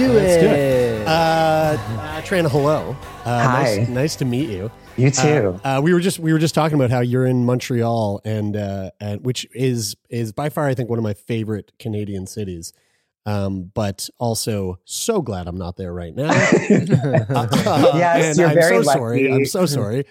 Do Let's it. do it. Uh, uh, Tran, hello. Uh, Hi. Nice, nice to meet you. You too. Uh, uh, we were just we were just talking about how you're in Montreal, and uh, and which is is by far I think one of my favorite Canadian cities. Um, but also so glad I'm not there right now. Uh, Yes, you're I'm very so sorry. I'm so sorry.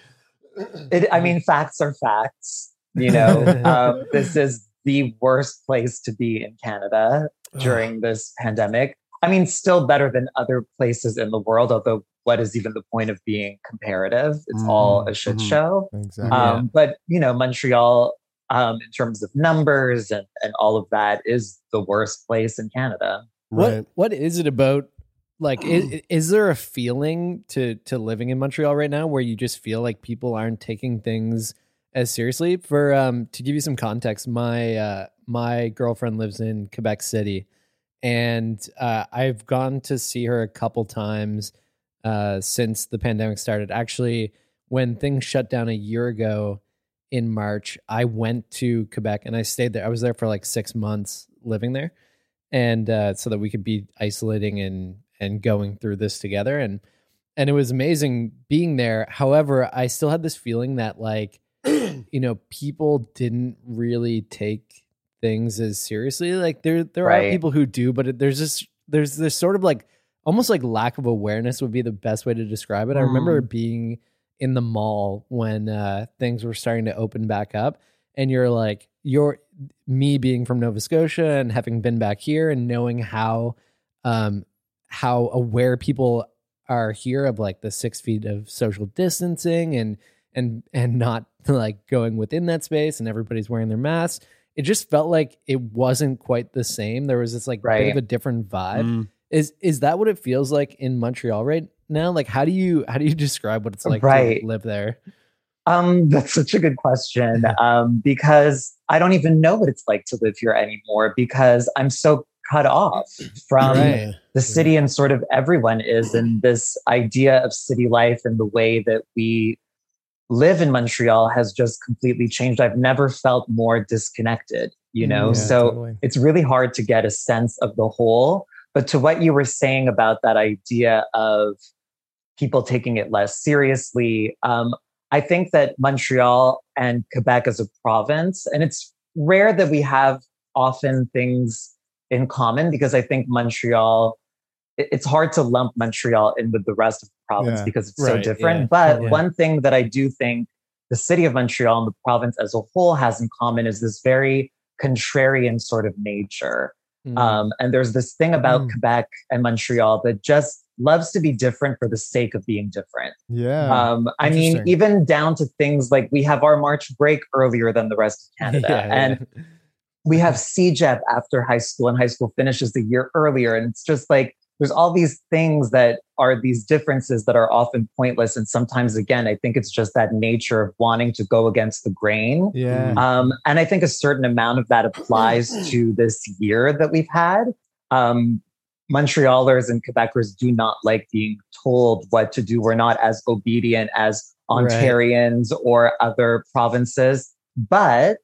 It, I mean, facts are facts. You know, um, this is the worst place to be in Canada during this pandemic. I mean, still better than other places in the world, although what is even the point of being comparative? It's all a shit Mhm. show. Exactly. Um, But, you know, Montreal, um, in terms of numbers and, and all of that, is the worst place in Canada. right. What what is it about? Like, is, is there a feeling to to living in Montreal right now where you just feel like people aren't taking things as seriously? For um, to give you some context, my uh, my girlfriend lives in Quebec City, and uh, I've gone to see her a couple times uh, since the pandemic started. Actually, when things shut down a year ago in March, I went to Quebec and I stayed there. I was there for like six months living there and uh, so that we could be isolating and and going through this together and and it was amazing being there however i still had this feeling that like you know people didn't really take things as seriously like there there are people who do but it, there's this there's this sort of like almost like lack of awareness would be the best way to describe it. I remember being in the mall when uh things were starting to open back up and you're like you're me being from Nova Scotia and having been back here and knowing how um how aware people are here of like the six feet of social distancing and and and not like going within that space and everybody's wearing their masks it just felt like it wasn't quite the same there was this like bit of a different vibe Mm. is is that what it feels like in Montreal right now like how do you how do you describe what it's like Right. to live there Um, that's such a good question. Um, because I don't even know what it's like to live here anymore because I'm so cut off from Right. the city and sort of everyone is and this idea of city life and the way that we live in Montreal has just completely changed. I've never felt more disconnected, you know? Yeah, so totally. it's really hard to get a sense of the whole. But to what you were saying about that idea of people taking it less seriously, um, I think that Montreal and Quebec as a province, and it's rare that we have often things in common because I think Montreal, it's hard to lump Montreal in with the rest of province Yeah. because it's so different. yeah, But yeah. one thing that I do think the city of Montreal and the province as a whole has in common is this very contrarian sort of nature. Mm. Um, and there's this thing about Mm. Quebec and Montreal that just loves to be different for the sake of being different. Yeah. Um, I mean, even down to things like we have our March break earlier than the rest of Canada, Yeah, and yeah. we have CEGEP after high school, and high school finishes the year earlier. And it's just like there's all these things that are these differences that are often pointless. And sometimes, again, I think it's just that nature of wanting to go against the grain. yeah. Um, and I think a certain amount of that applies to this year that we've had. Um, Montrealers and Quebecers do not like being told what to do. We're not as obedient as Right. Ontarians or other provinces. But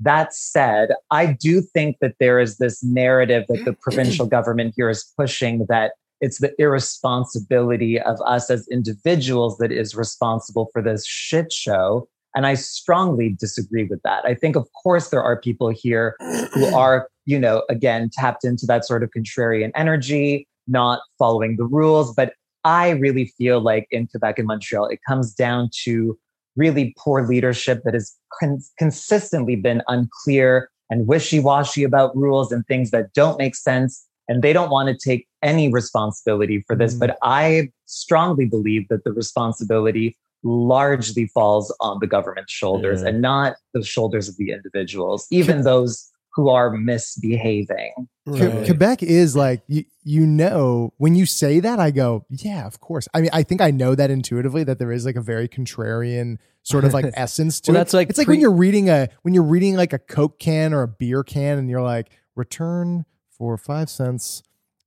that said, I do think that there is this narrative that the provincial government here is pushing that it's the irresponsibility of us as individuals that is responsible for this shit show And I strongly disagree with that. I think, of course, there are people here who are, you know, again, tapped into that sort of contrarian energy, not following the rules. But I really feel like in Quebec and Montreal, it comes down to really poor leadership that has con- consistently been unclear and wishy washy about rules and things that don't make sense. And they don't want to take any responsibility for this. Mm. But I strongly believe that the responsibility largely falls on the government's shoulders Yeah. and not the shoulders of the individuals, even those who are misbehaving. Right. Quebec is like you, you know when you say that I go yeah of course I mean I think I know that intuitively that there is like a very contrarian sort of like essence to Well, it. that's like it's like when you're reading a when you're reading like a Coke can or a beer can and you're like return for five cents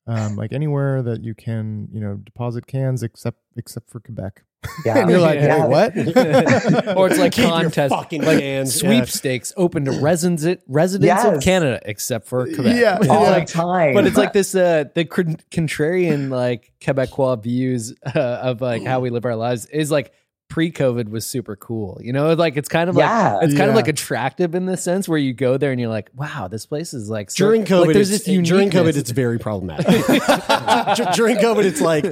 um like anywhere that you can you know deposit cans except except for Quebec Yeah. and you're like Yeah. wait what or it's like Keep contest, fucking like cans, yeah. sweepstakes open to residents residents Yes. of Canada, except for Quebec. Yeah. All like- the time. but it's like this uh the contrarian like Quebecois views uh, of like how we live our lives is like pre-COVID was super cool. You know, like it's kind of Yeah. like it's kind Yeah. of like attractive in the sense where you go there and you're like, wow, this place is like so- during COVID, Like, there's it's, this during COVID, it's very problematic. Dur- during COVID, it's like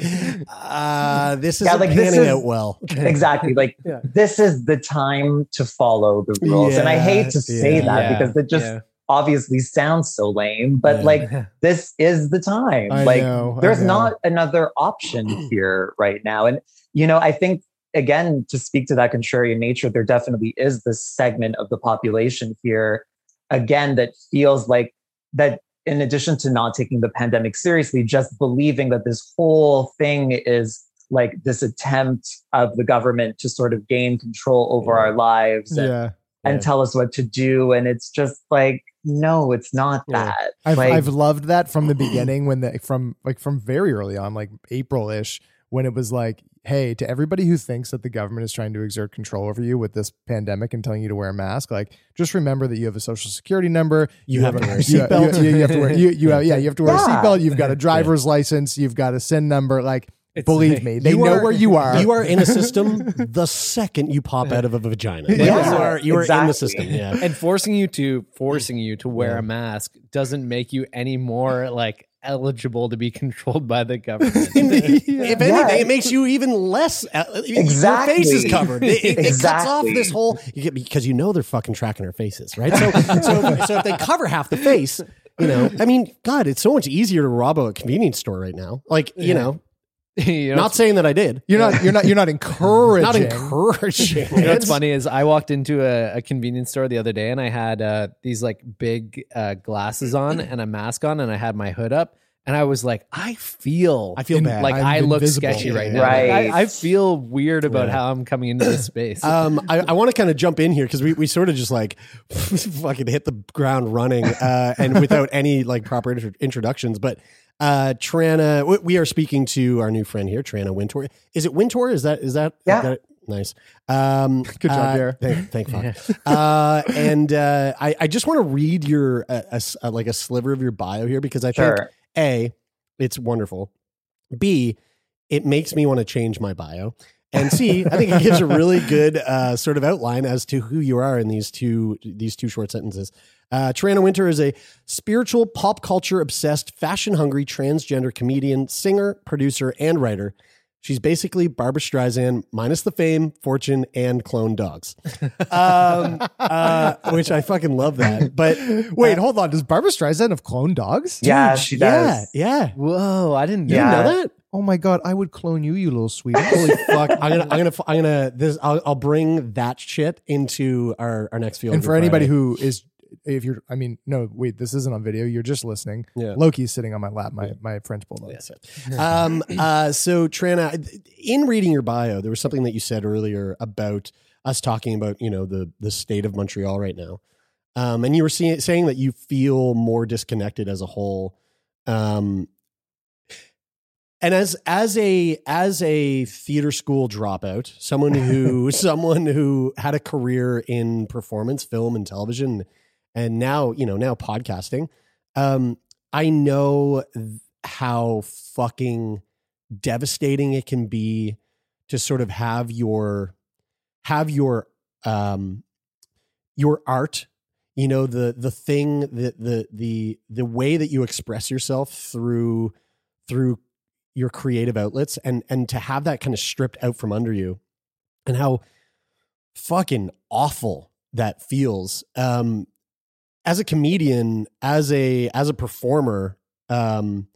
uh, this isn't like, this panning is- out well. exactly like Yeah. this is the time to follow the rules and i hate to Yeah, say that Yeah, because it just yeah. obviously sounds so lame but Yeah. like this is the time I like know, there's not another option here right now and you know i think again to speak to that contrarian nature there definitely is this segment of the population here again that feels like that in addition to not taking the pandemic seriously just believing that this whole thing is like this attempt of the government to sort of gain control over our lives and, yeah and Yeah. tell us what to do and it's just like no it's not Yeah. that I've like, I've loved that from the beginning when the from like from very early on, like April ish, when it was like, hey, to everybody who thinks that the government is trying to exert control over you with this pandemic and telling you to wear a mask, like just remember that you have a social security number. You have to wear a you- seatbelt. You, you have to wear you, you have, yeah, you have to wear Yeah. a seatbelt. You've got a driver's license. You've got a SIN number. Like, It's believe me, they know are- where you are. You are in a system the second you pop out of a vagina. Like, Yeah, you are you are in the system. Yeah. and forcing you to forcing you to wear a mask doesn't make you any more like eligible to be controlled by the government. If anything, Yeah. it makes you even less. Uh, Exactly. Your face is covered. It, it- it cuts off this whole you get, because you know they're fucking tracking our faces, right? So, so, if, so if they cover half the face, you know, I mean, God, it's so much easier to rob a convenience store right now. Like, you know, you know, not saying that I did. You're not. You're not. You're not encouraging. Not encouraging. You know what's funny is I walked into a, a convenience store the other day and I had uh, these like big uh, glasses on and a mask on and I had my hood up and I was like, I feel, I feel in- bad. like I'm I look invisible. sketchy right yeah. now. Like, Right. I, I feel weird about Yeah. how I'm coming into this space. Um, I, I want to kind of jump in here because we, we sort of just like fucking hit the ground running uh, and without any like proper intro- introductions. But uh, Tranna, we, are speaking to our new friend here, Tranna Wintour. Is it Wintour? Is that is that? Yeah. is that- nice. Um, Good job, uh, Pierre. Thank, thank fuck. uh, and uh, I, I just want to read your uh, a uh, like a sliver of your bio here because I think a it's wonderful. B it makes me want to change my bio. And C, I think it gives a really good uh, sort of outline as to who you are in these two these two short sentences. Uh, Tranna Wintour is a spiritual, pop culture obsessed, fashion hungry, transgender comedian, singer, producer, and writer. She's basically Barbra Streisand minus the fame, fortune, and clone dogs. Um, uh, which I fucking love that. But Wait, hold on. Does Barbra Streisand have clone dogs? yeah she yeah, does yeah. Whoa, I didn't know. You Yeah. didn't know that? Oh my god, I would clone you, you little sweetie. Holy fuck! I'm gonna, I'm gonna, I'm gonna. This, I'll, I'll bring that shit into our, our next field. and for anybody who is, if you're, I mean, no, wait, this isn't on video. You're just listening. Yeah. Loki's sitting on my lap, my my French bulldog. Yes. um, uh, so Tranna, in reading your bio, there was something that you said earlier about us talking about, you know, the the state of Montreal right now, um, and you were seeing, saying that you feel more disconnected as a whole. Um, and as as a as a theater school dropout, someone who someone who had a career in performance, film, and television, and now you know now podcasting, um, I know how fucking devastating it can be to sort of have your have your um, your art you know the the thing that the the the way that you express yourself through through your creative outlets and and to have that kind of stripped out from under you and how fucking awful that feels um as a comedian as a as a performer um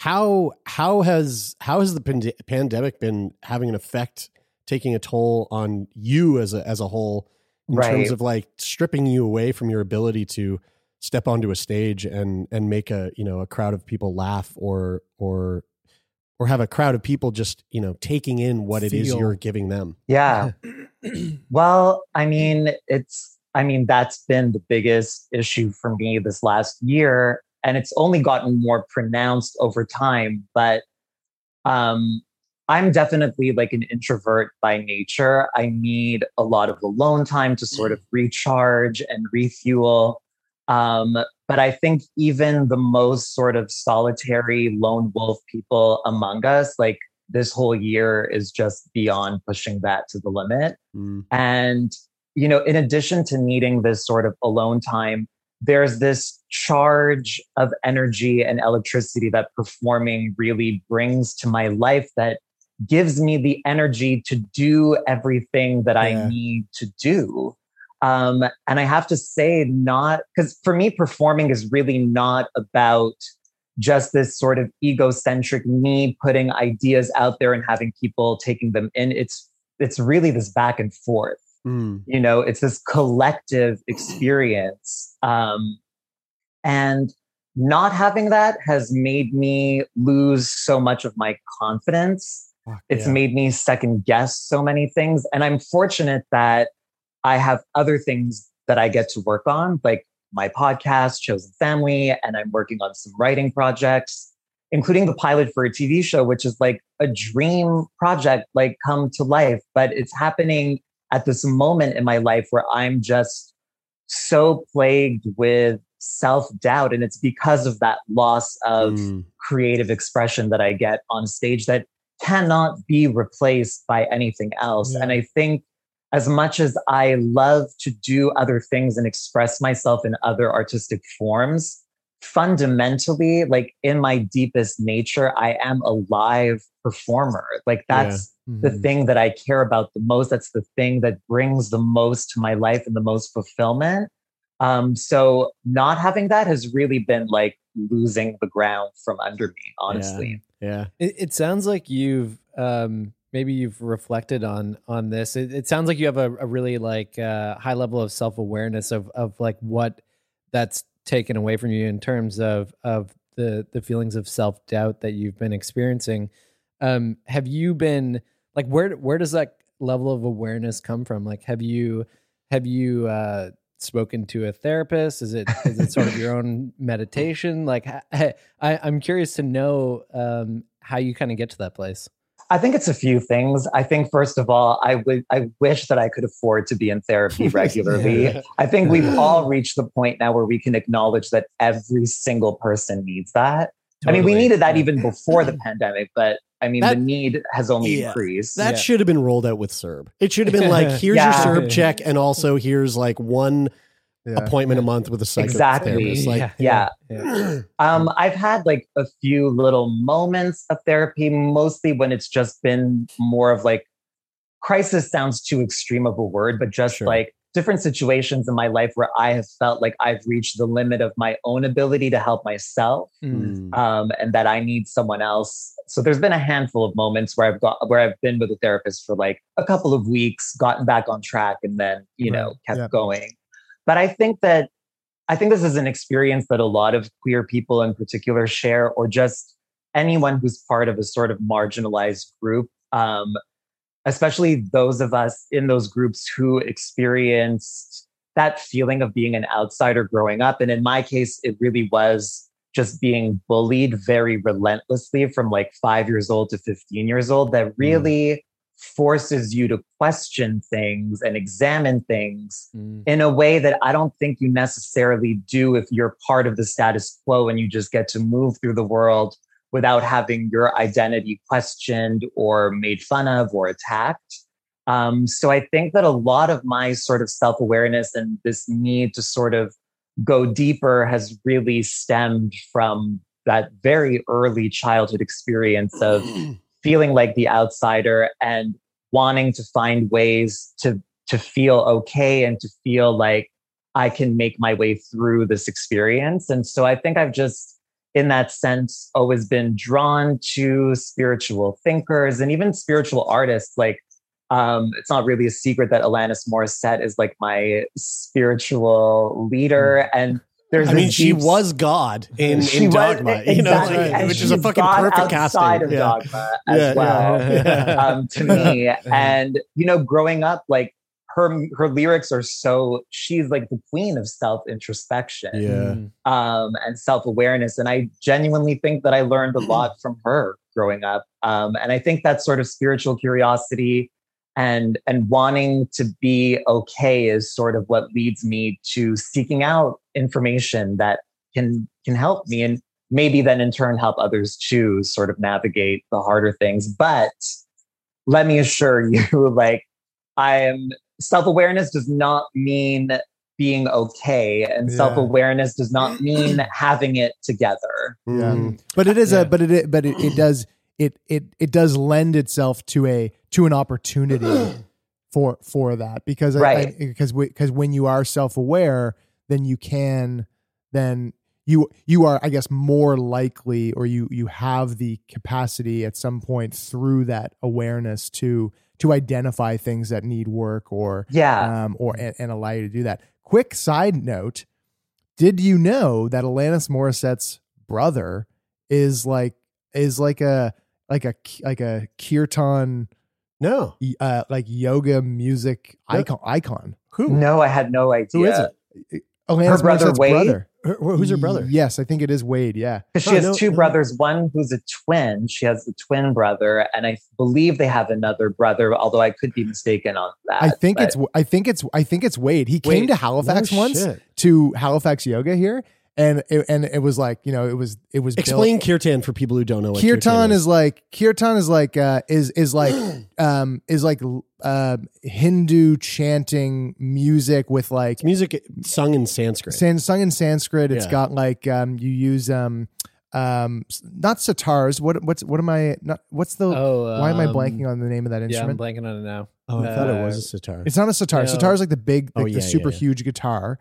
how how has how has the pand- pandemic been having an effect taking a toll on you as a as a whole in Right. terms of like stripping you away from your ability to step onto a stage and and make a you know a crowd of people laugh or or or have a crowd of people just you know taking in what it is Feel. you're giving them Yeah. well, I mean, it's, I mean, that's been the biggest issue for me this last year. And it's only gotten more pronounced over time. But um, I'm definitely like an introvert by nature. I need a lot of alone time to sort of recharge and refuel. Um, but I think even the most sort of solitary lone wolf people among us, like this whole year is just beyond pushing that to the limit. Mm. And, you know, in addition to needing this sort of alone time, there's this charge of energy and electricity that performing really brings to my life that gives me the energy to do everything that Yeah. I need to do. Um, and I have to say, not because for me, performing is really not about just this sort of egocentric me putting ideas out there and having people taking them in. It's it's really this back and forth Mm. you know it's this collective experience um and not having that has made me lose so much of my confidence it's yeah. made me second guess so many things and i'm fortunate that i have other things that i get to work on like my podcast chosen family and i'm working on some writing projects including the pilot for a tv show which is like a dream project like come to life but it's happening at this moment in my life where i'm just so plagued with self-doubt and it's because of that loss of Mm. creative expression that i get on stage that cannot be replaced by anything else. Yeah. And I think as much as I love to do other things and express myself in other artistic forms, fundamentally, like in my deepest nature, I am a live performer. Like that's the Mhm. thing that I care about the most. That's the thing that brings the most to my life and the most fulfillment. Um, so not having that has really been like losing the ground from under me, honestly. yeah It, it sounds like you've um, maybe you've reflected on on this. It, it sounds like you have a, a really like uh, high level of self awareness of of like what that's taken away from you in terms of of the the feelings of self doubt that you've been experiencing. Um, have you been like where where does that level of awareness come from? Like have you have you uh, spoken to a therapist? Is it is it sort of your own meditation? Like I, I'm curious to know um, how you kind of get to that place. I think it's a few things. I think first of all, I would I wish that I could afford to be in therapy regularly. Yeah. I think we've all reached the point now where we can acknowledge that every single person needs that. I mean, we needed that Yeah. even before the pandemic, but I mean, That- the need has only Yeah. increased. That Yeah. should have been rolled out with CERB. It should have been like, here's Yeah. your CERB check, and also here's like one Yeah. appointment a month with a Exactly. psychotherapist. Like, yeah. yeah. Um, I've had like a few little moments of therapy, mostly when it's just been more of like crisis sounds too extreme of a word, but just Sure. like different situations in my life where I have felt like I've reached the limit of my own ability to help myself. Mm. Um, and that I need someone else. So there's been a handful of moments where I've got where I've been with a therapist for like a couple of weeks, gotten back on track, and then you know kept Yeah. going. But I think that I think this is an experience that a lot of queer people in particular share, or just anyone who's part of a sort of marginalized group, um, especially those of us in those groups who experienced that feeling of being an outsider growing up. And in my case, it really was just being bullied very relentlessly from like five years old to 15 years old that really forces you to question things and examine things Mm. in a way that I don't think you necessarily do if you're part of the status quo and you just get to move through the world without having your identity questioned or made fun of or attacked. Um, so I think that a lot of my sort of self awareness and this need to sort of go deeper has really stemmed from that very early childhood experience of feeling like the outsider and wanting to find ways to to feel okay and to feel like I can make my way through this experience. And so I think I've just, in that sense, always been drawn to spiritual thinkers and even spiritual artists. Like, um, it's not really a secret that Alanis Morissette is like my spiritual leader. And there's I mean, she deep- was God in, in was- Dogma, you know, like, which is a fucking perfect outside casting. of yeah. Dogma as Yeah, well. yeah, um, to me. And you know, growing up, like her her lyrics are so she's like the queen of self introspection, Yeah. um, and self awareness. And I genuinely think that I learned a lot from her growing up. Um, and I think that sort of spiritual curiosity and and wanting to be okay is sort of what leads me to seeking out information that can can help me and maybe then in turn help others too sort of navigate the harder things but let me assure you like i am self-awareness does not mean being okay and Yeah. self-awareness does not mean having it together Yeah. Mm. but it is Yeah. a but it but it, it does it it it does lend itself to a to an opportunity for for that because I, Right. because because when you are self aware then you can then you you are I guess more likely or you you have the capacity at some point through that awareness to to identify things that need work or yeah um, or and, and allow you to do that. Quick side note: Did you know that Alanis Morissette's brother is like is like a like a like a kirtan No. uh, like yoga music No. icon icon? Who? no i had no idea Who is it? Alanis brother, Morissette's Wade? brother. Her- who's her brother? Yes, I think it is Wade. Yeah. Because she Oh, has no- two no. brothers, one who's a twin. She has a twin brother, and I believe they have another brother, although I could be mistaken on that. I think but- it's I think it's I think it's Wade. He came to Halifax no once shit. to Halifax Yoga here, and it, and it was like you know it was it was built- Explain kirtan for people who don't know what kirtan is. is like kirtan is like uh is is like um is like uh hindu chanting music with like It's music sung in Sanskrit. san, sung in sanskrit It's Yeah. got like um you use um um not sitars what what's what am i not what's the Oh, why am i um, blanking on the name of that instrument Yeah, I'm blanking on it now. oh, I thought it Uh, was a sitar. it's not a sitar No. sitar is like the big Oh, like the super yeah, yeah. huge guitar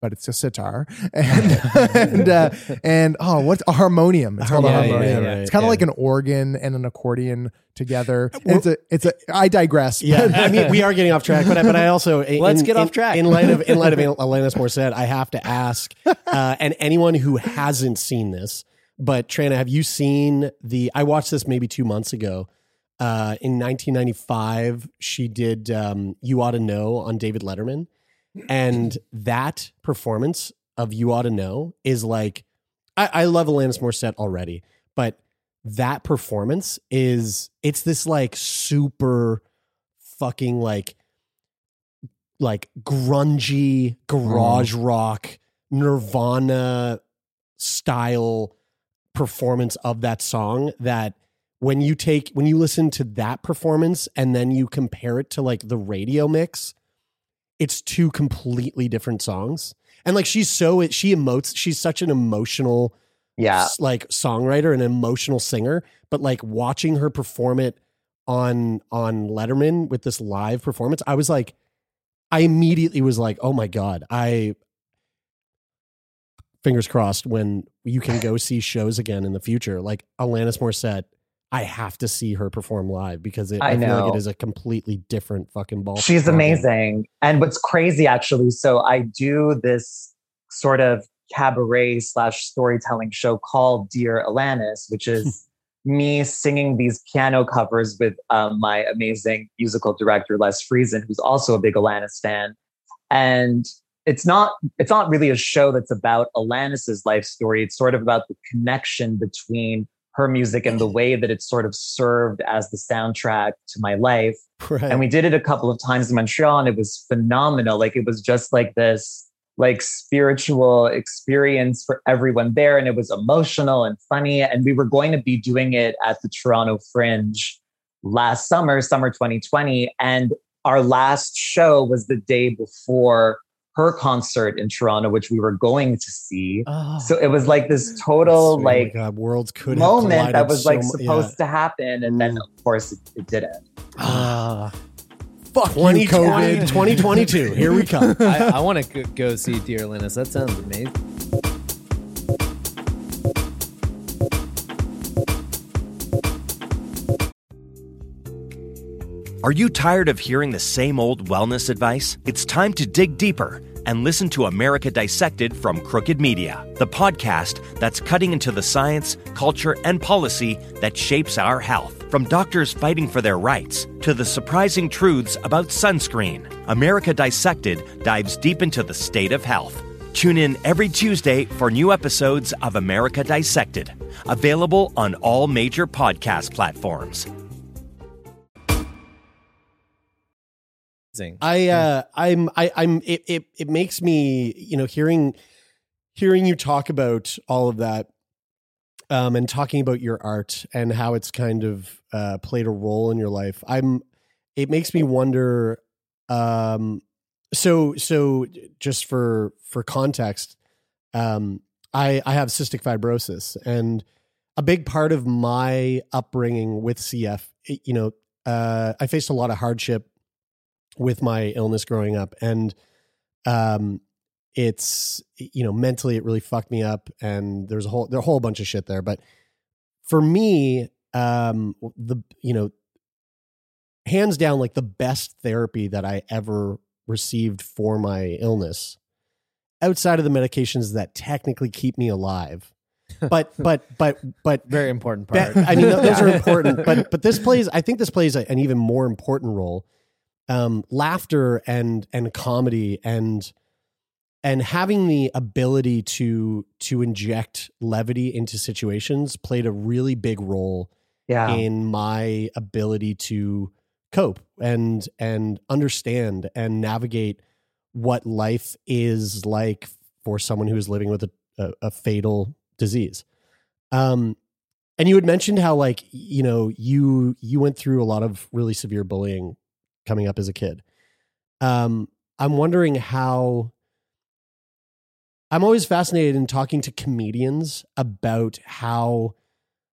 but it's a sitar and and uh, and oh what's a harmonium it's called a Yeah, yeah, harmonium yeah, it's kind of yeah. like an organ and an accordion together and it's a it's a i digress Yeah, I mean, we are getting off track, but I, but I also Let's in- get off in- track. in light of in light of Alanis Morissette. I have to ask, uh, and anyone who hasn't seen this, but Trina, have you seen the? I watched this maybe two months ago. Uh, in 1995, she did um, "You Ought to Know" on David Letterman, and that performance of "You Ought to Know" is like, I, I love Alanis Morissette already, but that performance is it's this like super fucking like like grungy garage mm-hmm. rock nirvana style performance of that song that when you take when you listen to that performance and then you compare it to like the radio mix it's two completely different songs and like she's so she emotes she's such an emotional yeah. like songwriter and an emotional singer but like watching her perform it on on letterman with this live performance i was like i immediately was like oh my god i fingers crossed when you can go see shows again in the future like alanis morissette i have to see her perform live because it, I I, feel like it is a completely different fucking ball She's amazing. And what's crazy, actually, so I do this sort of cabaret slash storytelling show called Dear Alanis, which is me singing these piano covers with um, my amazing musical director Les Friesen, who's also a big Alanis fan. And it's not it's not really a show that's about Alanis's life story. It's sort of about the connection between her music and the way that it sort of served as the soundtrack to my life right. and we did it a couple of times in Montreal and it was phenomenal. Like it was just like this like spiritual experience for everyone there and it was emotional and funny and we were going to be doing it at the Toronto Fringe last summer, summer 2020. And our last show was the day before her concert in Toronto, which we were going to see. Oh, So it was like this total Oh my like God, worlds could moment that was so like supposed yeah. to happen. And then of course it, it didn't. ah. Fuck 20, you, COVID. 2022. Here we come. I, I want to go see Dear Alanis. That sounds amazing. Are you tired of hearing the same old wellness advice? It's time to dig deeper and listen to America Dissected from Crooked Media, the podcast that's cutting into the science, culture, and policy that shapes our health. From doctors fighting for their rights to the surprising truths about sunscreen, America Dissected dives deep into the state of health. Tune in every Tuesday for new episodes of America Dissected, available on all major podcast platforms. I uh I'm I I'm it, it it makes me, you know, hearing hearing you talk about all of that um and talking about your art and how it's kind of uh played a role in your life. I'm it makes me wonder um so so just for for context um I I have cystic fibrosis and a big part of my upbringing with CF, you know, uh I faced a lot of hardship with my illness growing up and um it's you know mentally it really fucked me up and there's a whole there's a whole bunch of shit there but for me um the you know hands down like the best therapy that I ever received for my illness outside of the medications that technically keep me alive but but but but Very important part. I mean, those Yeah. are important, but but this plays. I think this plays a, an even more important role. Um, laughter and and comedy and and having the ability to to inject levity into situations played a really big role Yeah. in my ability to cope and and understand and navigate what life is like for someone who is living with a, a, a fatal disease. Um, and you had mentioned how like you know you you went through a lot of really severe bullying coming up as a kid. Um, I'm wondering how. I'm always fascinated in talking to comedians about how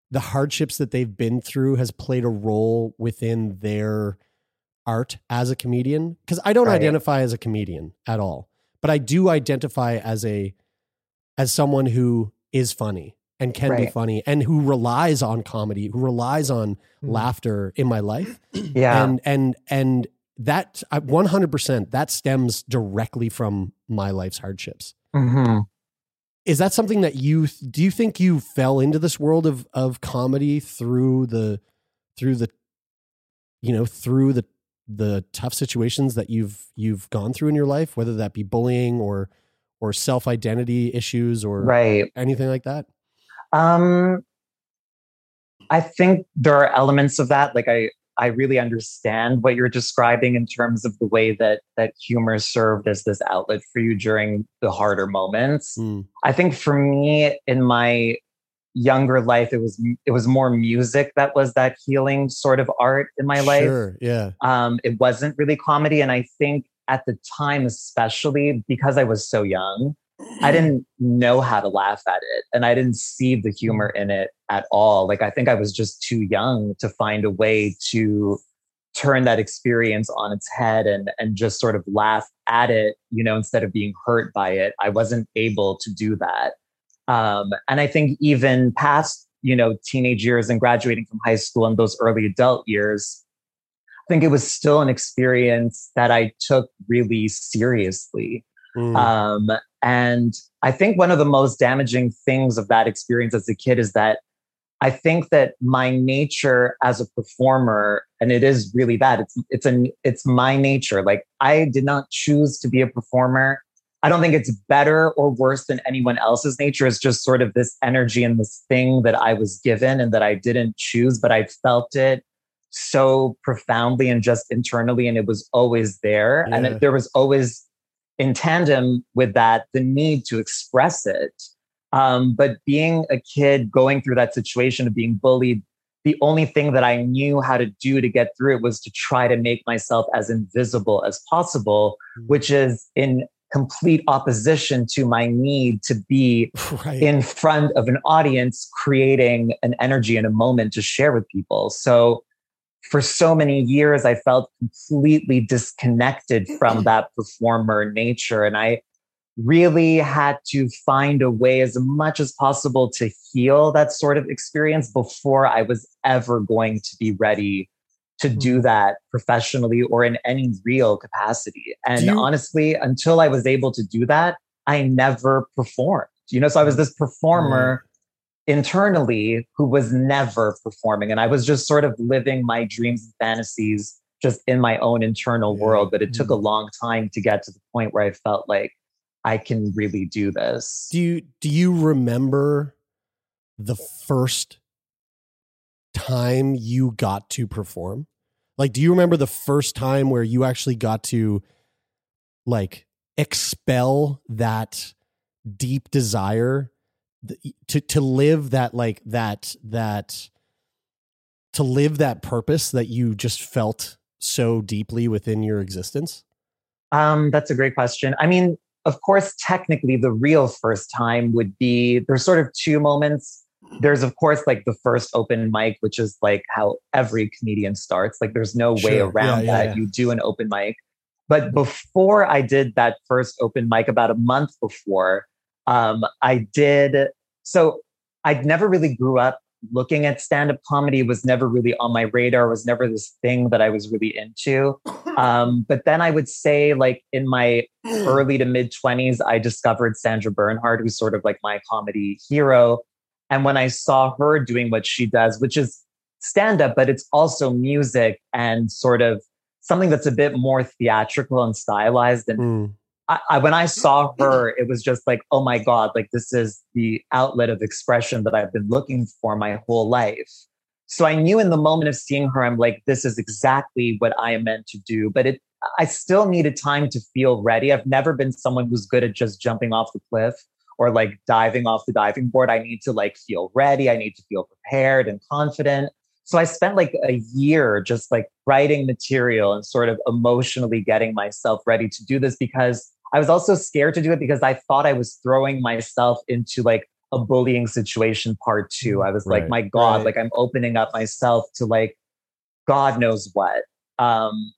the hardships that they've been through has played a role within their art as a comedian because I don't Right. identify as a comedian at all but I do identify as a as someone who is funny and can be funny and who relies on comedy who relies on Mm. laughter in my life yeah. and and and that 100% that stems directly from my life's hardships hmm is that something that you do you think you fell into this world of of comedy through the through the you know through the the tough situations that you've you've gone through in your life whether that be bullying or or self identity issues or Right. anything like that Um, I think there are elements of that. Like I, I really understand what you're describing in terms of the way that that humor served as this outlet for you during the harder moments. Mm. I think for me in my younger life, it was it was more music that was that healing sort of art in my life. sure yeah Um, it wasn't really comedy, and I think at the time, especially because I was so young, I didn't know how to laugh at it and I didn't see the humor in it at all. Like, I think I was just too young to find a way to turn that experience on its head and, and just sort of laugh at it, you know, instead of being hurt by it. I wasn't able to do that. Um, and I think even past, you know, teenage years and graduating from high school and those early adult years, I think it was still an experience that I took really seriously. Mm. Um, and I think one of the most damaging things of that experience as a kid is that I think that my nature as a performer, and it is really bad. It's it's an it's my nature. Like I did not choose to be a performer. I don't think it's better or worse than anyone else's nature. It's just sort of this energy and this thing that I was given and that I didn't choose, but I felt it so profoundly and just internally, and it was always there. And it, there was always in tandem with that the need to express it um, but being a kid going through that situation of being bullied the only thing that I knew how to do to get through it was to try to make myself as invisible as possible, Mm. which is in complete opposition to my need to be Right. in front of an audience, creating an energy and a moment to share with people. So for so many years, I felt completely disconnected from mm-hmm. that performer nature. And I really had to find a way as much as possible to heal that sort of experience before I was ever going to be ready to do mm-hmm. that professionally or in any real capacity. And you- honestly, until I was able to do that, I never performed. You know, so I was this performer internally who was never performing. And I was just sort of living my dreams and fantasies just in my own internal world. But it took a mm-hmm. long time to get to the point where I felt like I can really do this. Do you do you remember the first time you got to perform? Like do you remember the first time where you actually got to like expel that deep desire to to live that like that that to live that purpose that you just felt so deeply within your existence? Um, that's a great question. I mean, of course, technically, the real first time would be there's sort of two moments. There's, of course, like the first open mic, which is like how every comedian starts. Like, there's no way around Yeah, yeah, that. yeah. You do an open mic. But before I did that first open mic, about a month before, um, I did. So I'd never really grew up looking at stand up comedy, was never really on my radar, was never this thing that I was really into. Um, but then I would say, like in my early to mid 20s, I discovered Sandra Bernhard, who's sort of like my comedy hero. And when I saw her doing what she does, which is stand up, but it's also music and sort of something that's a bit more theatrical and stylized. And Mm. I, I, when I saw mm-hmm. her, it was just like, oh my God, like this is the outlet of expression that I've been looking for my whole life. So I knew in the moment of seeing her, I'm like, this is exactly what I am meant to do. But it, I still needed time to feel ready. I've never been someone who's good at just jumping off the cliff or like diving off the diving board. I need to like feel ready. I need to feel prepared and confident. So I spent like a year just like writing material and sort of emotionally getting myself ready to do this because I was also scared to do it because I thought I was throwing myself into like a bullying situation part two. I was like, my God, right. like I'm opening up myself to like God knows what. Um,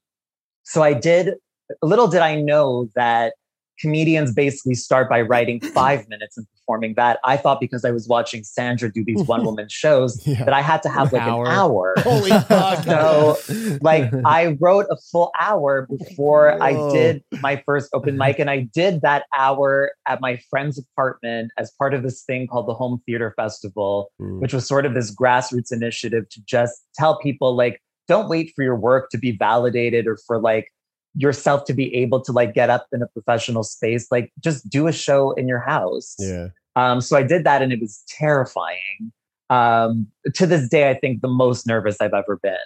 so I did, little did I know that comedians basically start by writing five minutes and performing that. I thought because I was watching Sandra do these one woman shows Yeah. that I had to have An like hour. an hour. Holy fuck. So, like I wrote a full hour before I did my first open mic, and I did that hour at my friend's apartment as part of this thing called the Home Theater Festival, Mm. which was sort of this grassroots initiative to just tell people like, don't wait for your work to be validated or for like yourself to be able to like get up in a professional space. Like, just do a show in your house. yeah. Um, so I did that and it was terrifying. Um, to this day, I think the most nervous I've ever been.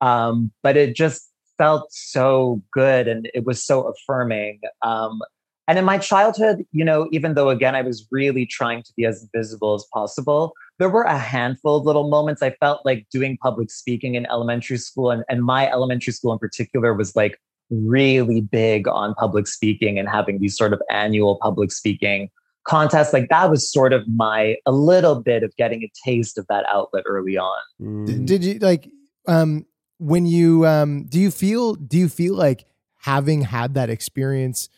Um, but it just felt so good and it was so affirming. Um, and in my childhood, you know, even though again I was really trying to be as visible as possible, there were a handful of little moments I felt like doing public speaking in elementary school. And, and my elementary school in particular was like really big on public speaking and having these sort of annual public speaking contests. Like that was sort of my, a little bit of getting a taste of that outlet early on. Mm. D- did you like um when you um do you feel do you feel like having had that experience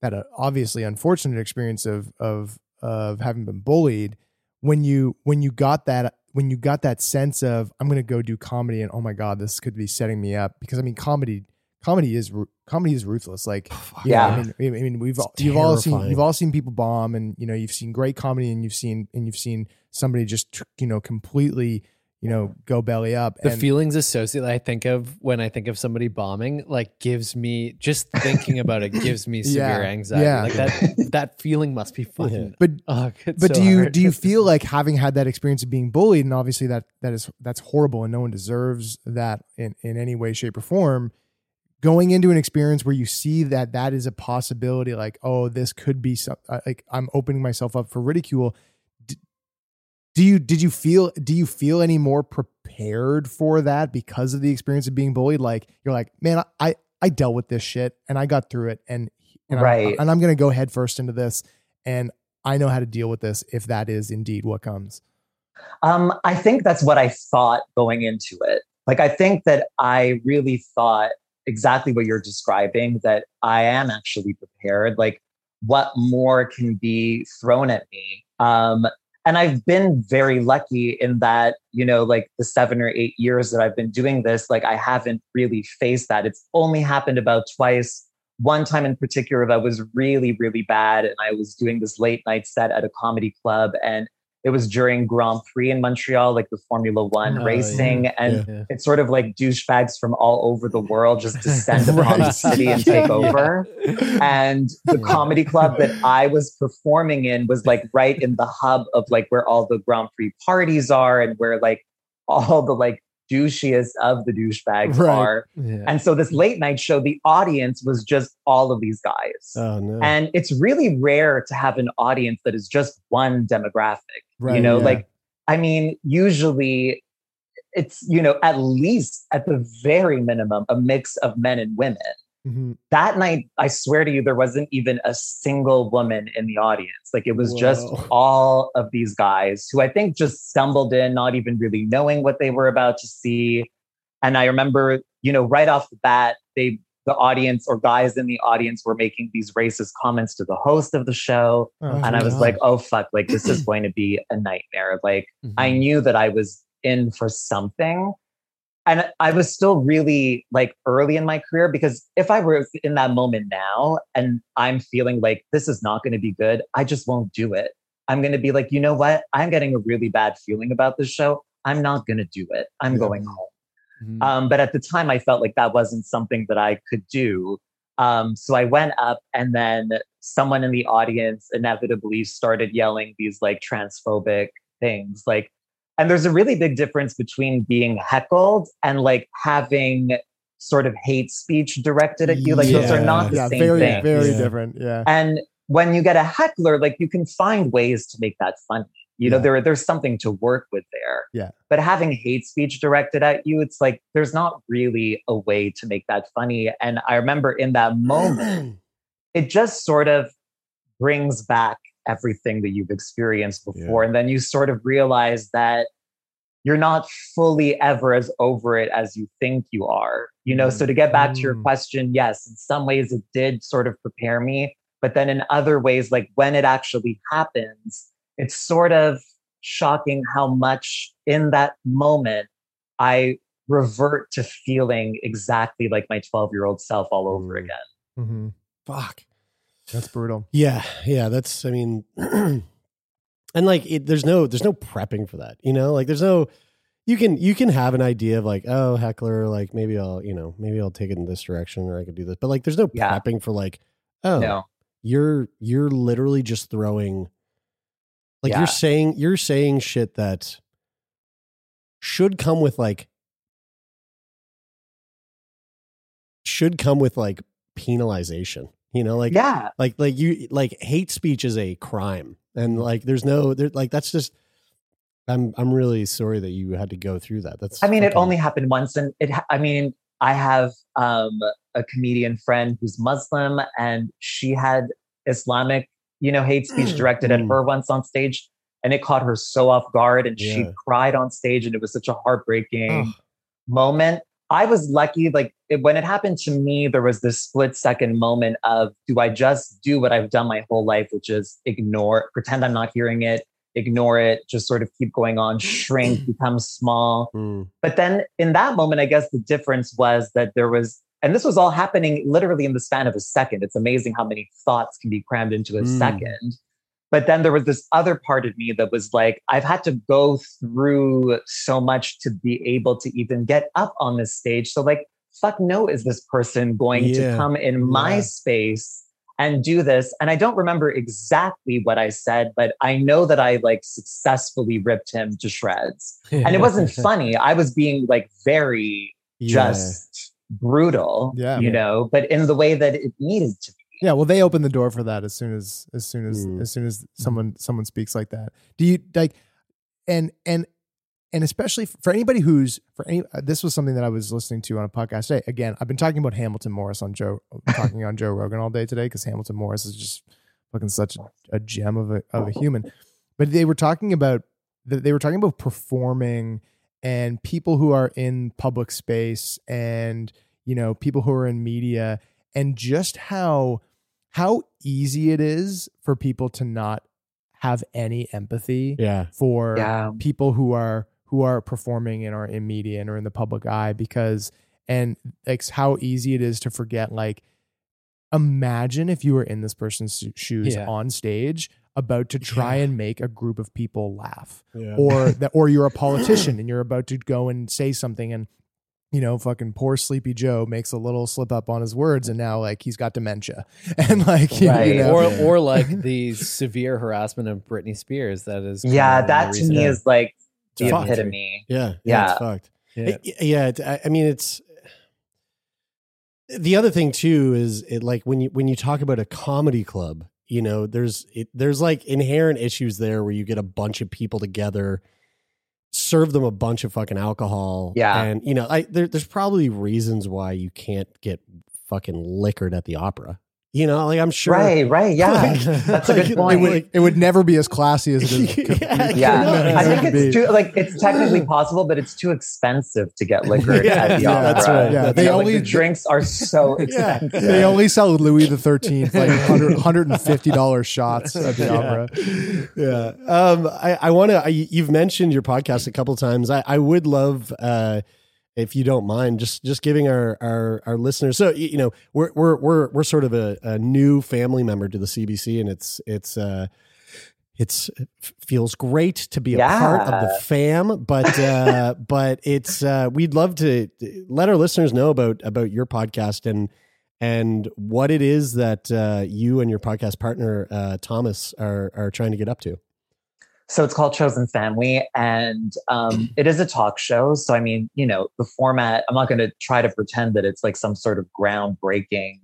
that uh, obviously unfortunate experience of of of having been bullied when you when you got that when you got that sense of I'm going to go do comedy and oh my god this could be setting me up because I mean comedy comedy is comedy is ruthless like you know, Yeah. I mean, I mean we've all, It's you've all seen you've all seen people bomb and you know you've seen great comedy and you've seen and you've seen somebody just you know completely you know go belly up The and feelings associated I think of when I think of somebody bombing, like gives me just thinking about it gives me severe Yeah, anxiety. yeah. Like that that feeling must be fucking but ugh, but so do you hard. do you feel like having had that experience of being bullied and obviously that that is that's horrible and no one deserves that in in any way shape or form going into an experience where you see that that is a possibility like oh this could be some uh, like i'm opening myself up for ridicule D- do you did you feel do you feel any more prepared for that because of the experience of being bullied? Like you're like, man, I I dealt with this shit and I got through it and, and Right. I'm, and I'm gonna go head first into this and I know how to deal with this if that is indeed what comes. Um, I think that's what I thought going into it. Like, I think that I really thought exactly what you're describing that I am actually prepared. Like, what more can be thrown at me? Um, and I've been very lucky in that, you know, like the seven or eight years that I've been doing this, like, I haven't really faced that. It's only happened about twice. One time in particular that was really, really bad. And I was doing this late night set at a comedy club. And it was during Grand Prix in Montreal, like the Formula One Oh, racing. yeah. And Yeah. it's sort of like douchebags from all over the world just descend upon the Right. city and take over. And the comedy club that I was performing in was like right in the hub of like where all the Grand Prix parties are and where like all the like douchiest of the douchebags Right. are. Yeah. And so this late night show, the audience was just all of these guys. Oh no. And it's really rare to have an audience that is just one demographic. You know, yeah. like, I mean, usually it's, you know, at least at the very minimum, a mix of men and women. Mhm. That night, I swear to you, there wasn't even a single woman in the audience. Like it was just all of these guys who I think just stumbled in, not even really knowing what they were about to see. And I remember, you know, right off the bat, they, the audience or guys in the audience were making these racist comments to the host of the show. Oh, and I was God. like, oh, fuck, like this is going to be a nightmare. Like I Mhm. knew that I was in for something. And I was still really like early in my career because if I were in that moment now and I'm feeling like this is not going to be good, I just won't do it. I'm going to be like, you know what? I'm getting a really bad feeling about this show. I'm not going to do it. I'm Yeah. going home. Mhm. Um, but at the time, I felt like that wasn't something that I could do. Um, so I went up, and then someone in the audience inevitably started yelling these like transphobic things. Like, and there's a really big difference between being heckled and like having sort of hate speech directed at you. Like, those are not the yeah, same very, thing. very Yeah. different. Yeah. And when you get a heckler, like you can find ways to make that funny. You know, Yeah. there there's something to work with there. Yeah. But having hate speech directed at you, it's like there's not really a way to make that funny. And I remember in that moment, it just sort of brings back everything that you've experienced before. And then you sort of realize that you're not fully ever as over it as you think you are. You know, so to get back to your Mm. question, yes, in some ways it did sort of prepare me. But then in other ways, like when it actually happens, it's sort of shocking how much in that moment I revert to feeling exactly like my 12 year old self all over Mm. again. hmm Fuck. That's brutal. Yeah, yeah, that's I mean and like it, there's no there's no prepping for that. You know, like there's no you can you can have an idea of like, oh, heckler, like maybe I'll, you know, maybe I'll take it in this direction or I could do this. But like there's no Yeah. prepping for like, oh, No. you're you're literally just throwing like Yeah. you're saying you're saying shit that should come with like should come with like penalization. You know, like yeah. like like you like hate speech is a crime and like there's no there like that's just i'm i'm really sorry that you had to go through that that's I mean, it only happened once, and it. I mean, I have um, a comedian friend who's Muslim, and she had Islamic, you know, hate speech directed at her once on stage, and it caught her so off guard, and she cried on stage, and it was such a heartbreaking moment. I was lucky, like it, when it happened to me, there was this split second moment of, do I just do what I've done my whole life, which is ignore, pretend I'm not hearing it, ignore it, just sort of keep going on, shrink, become small. Mm. But then in that moment, I guess the difference was that there was, and this was all happening literally in the span of a second. It's amazing how many thoughts can be crammed into a Mm. second. But then there was this other part of me that was like, I've had to go through so much to be able to even get up on this stage. So, like, fuck no, is this person going Yeah. to come in my Yeah. space and do this? And I don't remember exactly what I said, but I know that I like successfully ripped him to shreds and it wasn't funny. I was being like very Yeah. just brutal, Yeah. you know, but in the way that it needed to be. Yeah, well, they open the door for that as soon as as soon as Mm. as soon as someone someone speaks like that. Do you like? and and and especially for anybody who's for any uh, this was something that I was listening to on a podcast today. Again, I've been talking about Hamilton Morris on Joe talking on Joe Rogan all day today because Hamilton Morris is just fucking such a, a gem of a of a human. But they were talking about that, they were talking about performing and people who are in public space and you know people who are in media and just how how easy it is for people to not have any empathy Yeah. for Yeah. people who are who are performing and are in media and are in the public eye because and like how easy it is to forget like imagine if you were in this person's shoes Yeah. on stage about to try and make a group of people laugh Yeah. or that or you're a politician and you're about to go and say something and you know fucking poor sleepy joe makes a little slip up on his words and now like he's got dementia and like you Right. know, or or like the severe harassment of Britney Spears. That is, Yeah, that to me is like the Fucked. epitome. Yeah, yeah, Yeah. it's fucked. Yeah. It- yeah, it, I, I mean, it's the other thing too is it like when you when you talk about a comedy club, you know, there's it, there's like inherent issues there where you get a bunch of people together, serve them a bunch of fucking alcohol, Yeah. and you know, I there, there's probably reasons why you can't get fucking liquored at the opera. You know, like I'm sure, Right, right. Yeah. Like- That's a like, good it point. would, it would never be as classy as it is Yeah, yeah. No, I think it's be. too like it's technically possible, but it's too expensive to get liquor Yeah, at the yeah, opera. that's right. Yeah, You they know, like, only- the drinks are so Yeah. expensive. They only sell Louis the Thirteenth like 100, 150 dollar shots at the Yeah. opera. yeah. Um, I, I want to, you've mentioned your podcast a couple times. I, I would love, uh, if you don't mind, just just giving our our, our listeners. So you know, we're we're we're we're sort of a, a new family member to the CBC, and it's it's uh, it's it feels great to be a part of the fam. But uh, but it's uh, we'd love to let our listeners know about about your podcast and and what it is that uh, you and your podcast partner uh, Thomas are are trying to get up to. So it's called Chosen Family, and um, it is a talk show. So I mean, you know, the format. I'm not going to try to pretend that it's like some sort of groundbreaking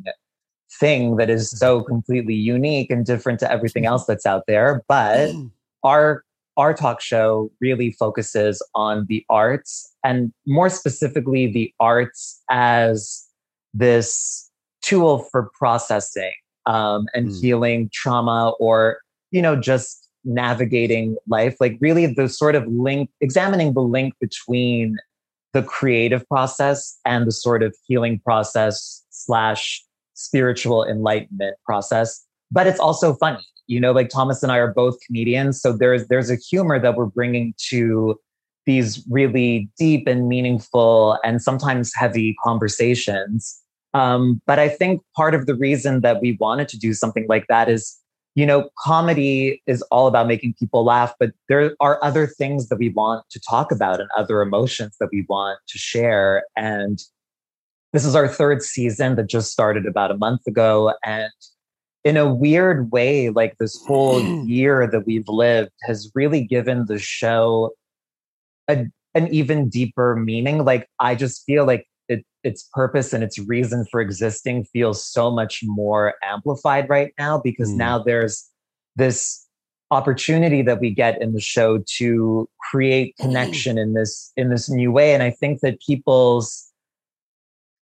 thing that is so completely unique and different to everything else that's out there. But our our talk show really focuses on the arts, and more specifically, the arts as this tool for processing um, and Mm. healing trauma, or you know, just navigating life. Like really, the sort of link, examining the link between the creative process and the sort of healing process slash spiritual enlightenment process. But it's also funny, you know. Like Thomas and I are both comedians, so there's there's a humor that we're bringing to these really deep and meaningful and sometimes heavy conversations. Um, but I think part of the reason that we wanted to do something like that is, you know, comedy is all about making people laugh, but there are other things that we want to talk about and other emotions that we want to share. And this is our third season that just started about a month ago. And in a weird way, like this whole year that we've lived has really given the show a, an even deeper meaning. Like I just feel like it, its purpose and its reason for existing feels so much more amplified right now because Mm. now there's this opportunity that we get in the show to create connection in this in this new way and i think that people's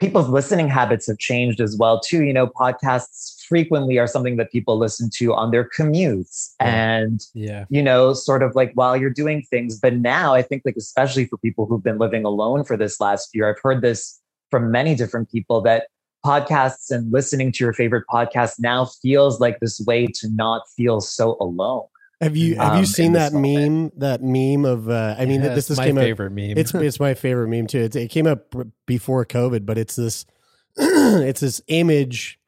people's listening habits have changed as well too you know podcasts frequently are something that people listen to on their commutes and yeah. you know, sort of like while you're doing things. But now I think like especially for people who've been living alone for this last year, I've heard this from many different people that podcasts and listening to your favorite podcast now feels like this way to not feel so alone. Have you have Um, you seen that meme? That meme of uh, I mean, Yeah, this is my favorite meme. It's it's my favorite meme too. It, it came up before COVID, but it's this it's this image.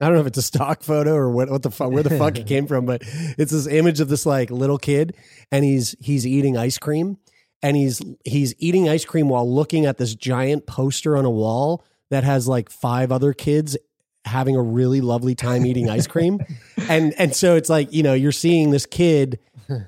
I don't know if it's a stock photo or what what the fuck where the fuck it came from, but it's this image of this like little kid and he's he's eating ice cream and he's he's eating ice cream while looking at this giant poster on a wall that has like five other kids having a really lovely time eating ice cream. and and so it's like, you know, you're seeing this kid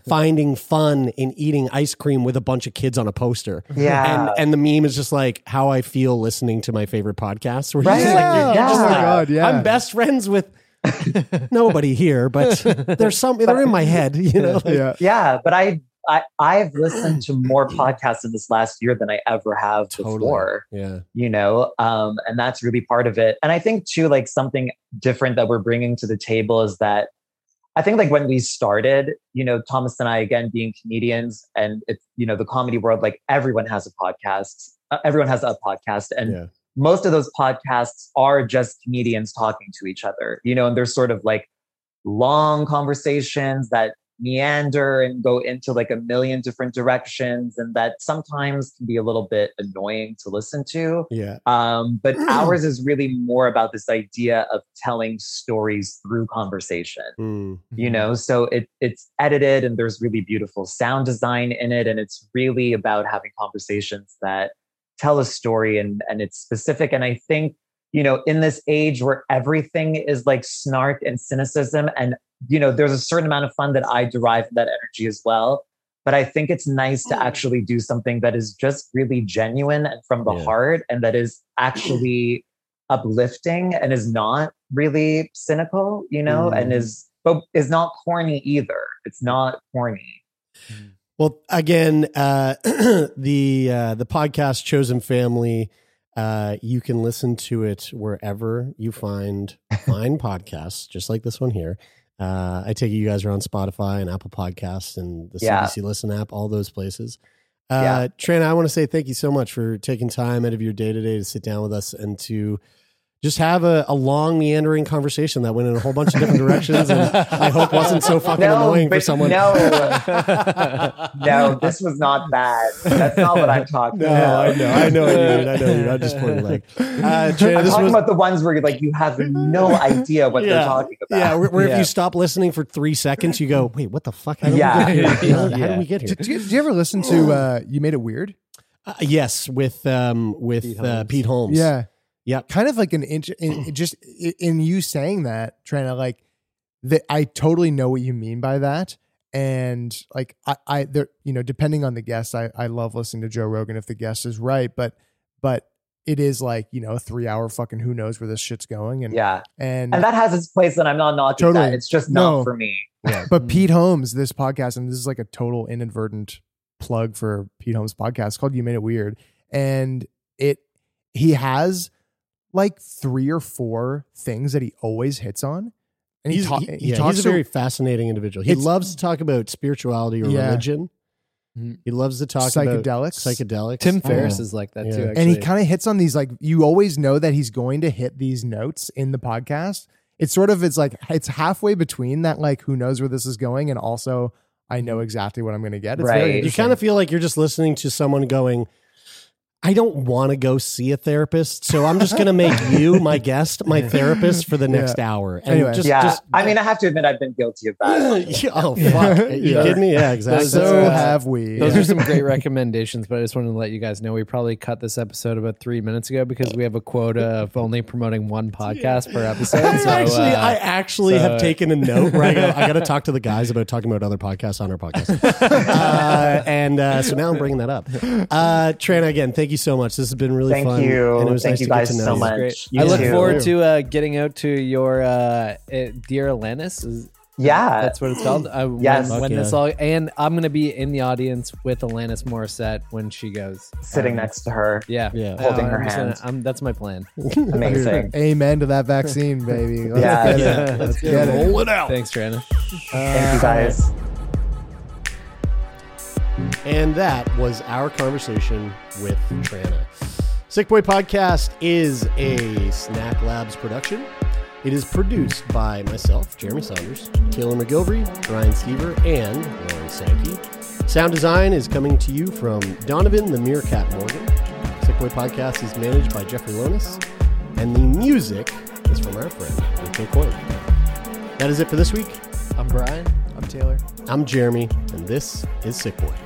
finding fun in eating ice cream with a bunch of kids on a poster. Yeah. And and the meme is just like how I feel listening to my favorite podcasts. Where Right. you're just like, you're Yeah. just Oh my like, God, yeah. I'm best friends with nobody here, but there's some they're in my head, you know. like- Yeah. Yeah, but I I, I've listened to more podcasts in this last year than I ever have Totally. before. Yeah. you know um and that's really part of it and i think too like something different that we're bringing to the table is that i think like when we started you know thomas and i again being comedians and it's you know the comedy world like everyone has a podcast uh, everyone has a podcast and Yeah. most of those podcasts are just comedians talking to each other you know and there's sort of like long conversations that meander and go into like a million different directions and that sometimes can be a little bit annoying to listen to. Yeah. um, but ours is really more about this idea of telling stories through conversation. Mm. you know so it it's edited and there's really beautiful sound design in it and it's really about having conversations that tell a story and and it's specific. And i think you know in this age where everything is like snark and cynicism and you know there's a certain amount of fun that i derive from that energy as well but i think it's nice to actually do something that is just really genuine and from the Yeah. heart and that is actually uplifting and is not really cynical you know and Mm. is but is not corny either it's not corny Well, again, uh, the uh, the podcast Chosen Family, uh, you can listen to it wherever you find fine podcasts, just like this one here. Uh, I take it you guys are on Spotify and Apple Podcasts and the Yeah. CBC Listen app, all those places. Uh, Yeah. Tranna, I want to say thank you so much for taking time out of your day to day to sit down with us and to just have a, a long meandering conversation that went in a whole bunch of different directions and I hope wasn't so fucking No, annoying for someone. no. no this was not bad that's not what i'm talking about. No, about I know, I know what you mean. I know you. I'm just pointing like, uh, Tranna, i'm this talking was, about the ones where like you have no idea what they're talking about yeah, where, where if you stop listening for three seconds, you go, wait, what the fuck? How did Yeah. we get here? How, how Yeah. did we get here? Did, did you, did you ever listen to uh, You Made It Weird? Uh, yes, with um, with Pete uh, Holmes. Pete Holmes. Yeah. Yep. Kind of like an inch in, just in you saying that, trying to like that I totally know what you mean by that. And like I, I there, you know, depending on the guest, I, I love listening to Joe Rogan if the guest is right, but but it is like, you know, a three hour fucking who knows where this shit's going. And yeah and, and that has its place and i'm not knocking Totally. that it's just not No. for me Yeah. But Pete Holmes, this podcast, and this is like a total inadvertent plug for Pete Holmes' podcast called "You Made It Weird," and it he has like three or four things that he always hits on, and he, He's, ta- he- he yeah, talks he's a very fascinating individual. He loves to talk about spirituality or Yeah. religion. Mhm. He loves to talk about psychedelics. psychedelics. Tim Ferriss Oh. is like that Yeah. too. And Actually. and he kind of hits on these like you always know that he's going to hit these notes in the podcast. It's sort of it's like it's halfway between that like who knows where this is going and also I know exactly what I'm going to get. It's Right. very You you kind of feel like you're just listening to someone going, I don't want to go see a therapist, so I'm just going to make you my guest, my therapist for the next hour. And Anyway. just, yeah just, i mean i have to admit i've been guilty of that Yeah, oh fuck! Are you Yeah. kidding me? Yeah, exactly. so Those have we. Those are some great recommendations, but I just wanted to let you guys know we probably cut this episode about three minutes ago because we have a quota of only promoting one podcast per episode. I So, actually, uh, I actually so- have taken a note where I I got to talk to the guys about talking about other podcasts on our podcast, uh, and uh, so now I'm bringing that up. Uh, Tranna, again, thank you so much. This has been really thank fun. Thank you and it was thank nice you to get guys to know so you. much. You I look too. forward to uh, getting out to your uh, uh, Dear Alanis. Is, yeah that's what it's called. Uh, Yes. When, when Fuck this all, and I'm going to be in the audience with Alanis Morissette when she goes. sitting Um, next to her Yeah. Yeah. Holding Uh, her I'm gonna- hand. I'm- that's my plan. amazing Amen to that vaccine, baby. Let's Yeah. get it. Yeah. Let's get it. Roll it out. Thanks, Tranna. thank you guys And that was our conversation with Tranna. Sick Boy Podcast is a Snack Labs production. It is produced by myself, Jeremie Saunders, Taylor MacGillivary, Brian Stever, and Lauren Sankey. Sound design is coming to you from Donovan the Meerkat Morgan. Sickboy Podcast is managed by Jeffrey Lonis, and the music is from our friend Rick McCoy. That is it for this week. I'm Brian. I'm Taylor. I'm Jeremie, and this is Sickboy.